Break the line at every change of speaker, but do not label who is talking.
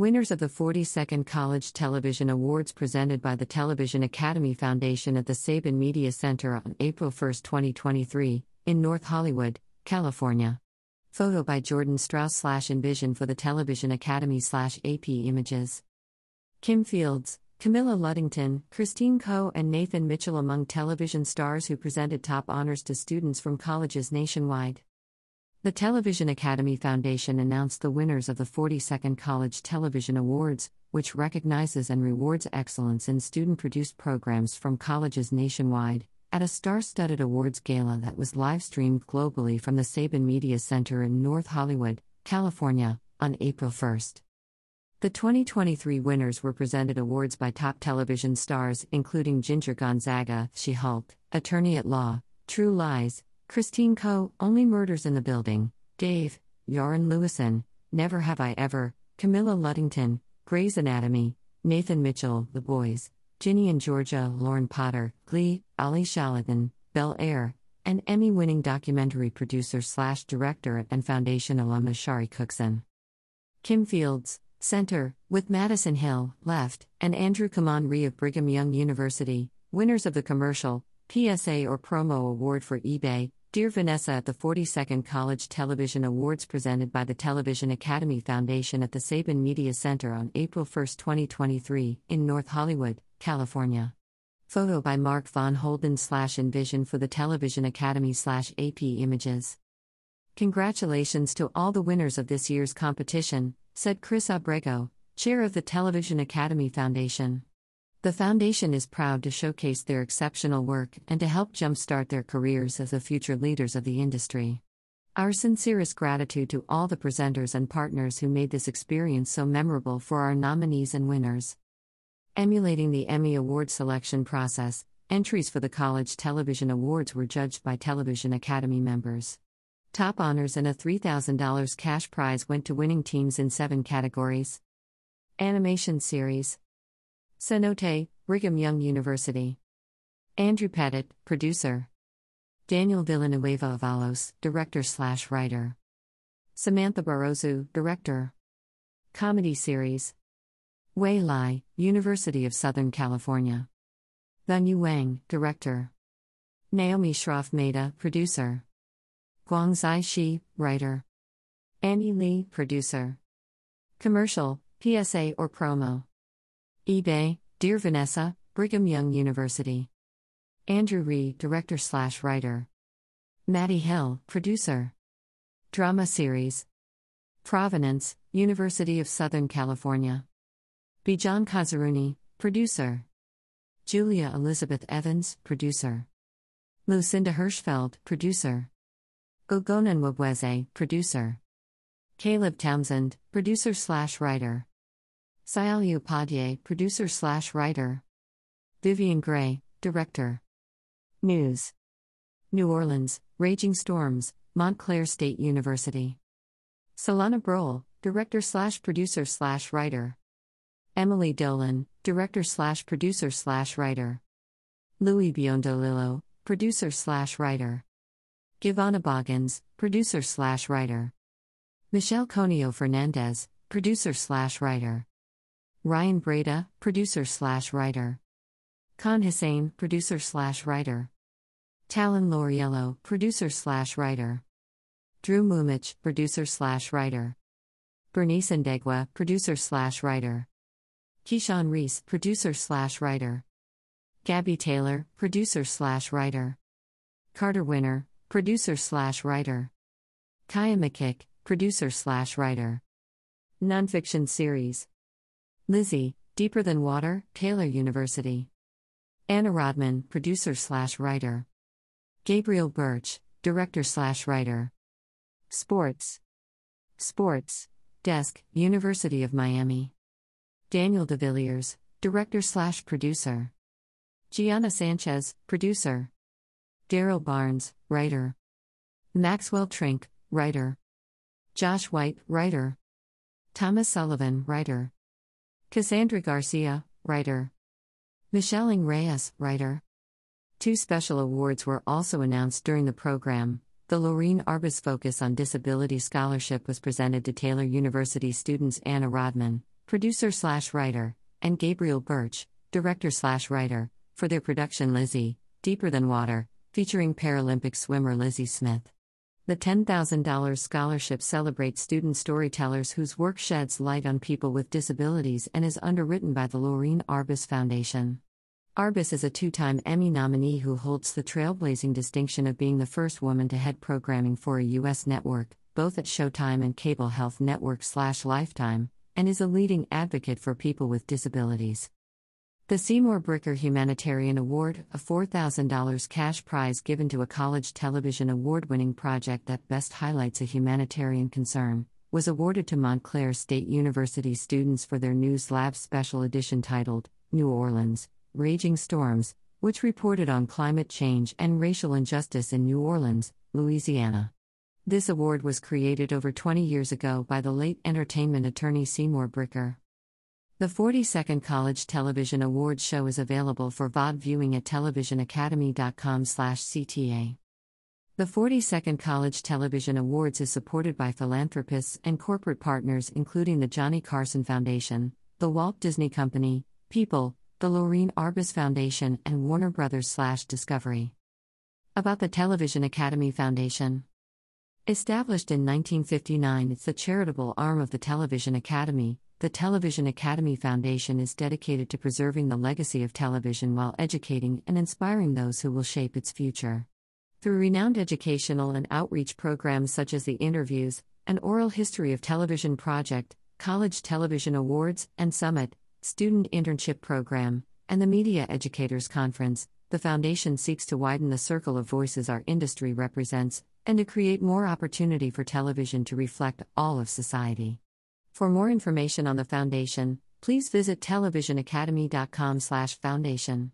Winners of the 42nd College Television Awards presented by the Television Academy Foundation at the Sabin Media Center on April 1, 2023, in North Hollywood, California. Photo by Jordan Strauss slash Envision for the Television Academy slash AP Images. Kim Fields, Camilla Luddington, Christine Ko, and Nathan Mitchell among television stars who presented top honors to students from colleges nationwide. The Television Academy Foundation announced the winners of the 42nd College Television Awards, which recognizes and rewards excellence in student produced programs from colleges nationwide, at a star studded awards gala that was live streamed globally from the Sabin Media Center in North Hollywood, California, on April 1st. The 2023 winners were presented awards by top television stars, including Ginger Gonzaga, She Hulk, Attorney at Law, True Lies, Christine Ko, Only Murders in the Building, Dave, Yaron Lewison, Never Have I Ever, Camilla Luddington, Grey's Anatomy, Nathan Mitchell, The Boys, Ginny and Georgia, Lauren Potter, Glee, Olly Sholotan, Bel Air, and Emmy winning documentary producer slash director and foundation alumna Shari Cookson. Kim Fields, Center, with Madison Hill, left, and Andrew Kaman Ree of Brigham Young University, winners of the commercial, PSA or promo award for eBay, Dear Vanessa at the 42nd College Television Awards presented by the Television Academy Foundation at the Sabin Media Center on April 1, 2023, in North Hollywood, California. Photo by Mark Von Holden slash Envision for the Television Academy slash AP Images. Congratulations to all the winners of this year's competition, said Chris Abrego, chair of the Television Academy Foundation. The Foundation is proud to showcase their exceptional work and to help jumpstart their careers as the future leaders of the industry. Our sincerest gratitude to all the presenters and partners who made this experience so memorable for our nominees and winners. Emulating the Emmy Award selection process, entries for the College Television Awards were judged by Television Academy members. Top honors and a $3,000 cash prize went to winning teams in seven categories. Animation Series Cenote, Brigham Young University. Andrew Pettit, producer. Daniel Villanueva Avalos, director slash writer. Samantha Barozu, director. Comedy series. Wei Lai, University of Southern California. Yu Wang, director. Naomi Shroff Maida, producer. Guangzai Shi, writer. Annie Lee, producer. Commercial, PSA or promo eBay, Dear Vanessa, Brigham Young University. Andrew Ree, director slash writer. Maddie Hill, producer. Drama series. Provenance, University of Southern California. Bijan Kazaruni, producer. Julia Elizabeth Evans, producer. Lucinda Hirschfeld, producer. Gogonan Wabweze, producer. Caleb Townsend, producer slash writer. Sayalu Upadhyay, producer slash writer. Vivian Gray, director. News. New Orleans, Raging Storms, Montclair State University. Solana Brohl, director slash producer slash writer. Emily Dolan, director slash producer slash writer. Louis Biondolillo, producer slash writer. Giovanna Boggins, producer slash writer. Michelle Conio Fernandez, producer slash writer. Ryan Breda, producer slash writer. Khan Hussein, producer slash writer. Talon Lauriello, producer slash writer. Drew Mumich, producer slash writer. Bernice Ndegwa, producer slash writer. Keyshawn Reese, producer slash writer. Gabby Taylor, producer slash writer. Carter Winner, producer slash writer. Kaya McKick, producer slash writer. Nonfiction series. Lizzie, Deeper Than Water, Taylor University. Anna Rodman, producer slash writer. Gabriel Birch, director slash writer. Sports. Sports. Desk, University of Miami. Daniel DeVilliers, director slash producer. Gianna Sanchez, producer. Daryl Barnes, writer. Maxwell Trink, writer. Josh White, writer. Thomas Sullivan, writer. Cassandra Garcia, writer. Michelle Reyes, writer. Two special awards were also announced during the program. The Loreen Arbus Focus on Disability Scholarship was presented to Taylor University students Anna Rodman, producer slash writer, and Gabriel Birch, director slash writer, for their production Lizzie, Deeper Than Water, featuring Paralympic swimmer Lizzie Smith. The $10,000 scholarship celebrates student storytellers whose work sheds light on people with disabilities and is underwritten by the Loreen Arbus Foundation. Arbus is a two time Emmy nominee who holds the trailblazing distinction of being the first woman to head programming for a U.S. network, both at Showtime and Cable Health Network slash Lifetime, and is a leading advocate for people with disabilities. The Seymour Bricker Humanitarian Award, a $4,000 cash prize given to a college television award winning project that best highlights a humanitarian concern, was awarded to Montclair State University students for their News Lab special edition titled New Orleans Raging Storms, which reported on climate change and racial injustice in New Orleans, Louisiana. This award was created over 20 years ago by the late entertainment attorney Seymour Bricker. The 42nd College Television Awards show is available for VOD viewing at televisionacademy.com/cta. The 42nd College Television Awards is supported by philanthropists and corporate partners including the Johnny Carson Foundation, the Walt Disney Company, People, the Loreen Arbus Foundation, and Warner Brothers Discovery. About the Television Academy Foundation. Established in 1959, it's the charitable arm of the Television Academy, the Television Academy Foundation is dedicated to preserving the legacy of television while educating and inspiring those who will shape its future. Through renowned educational and outreach programs such as the Interviews, an Oral History of Television Project, College Television Awards and Summit, Student Internship Program, and the Media Educators Conference, the Foundation seeks to widen the circle of voices our industry represents and to create more opportunity for television to reflect all of society. For more information on the foundation, please visit televisionacademy.com/foundation.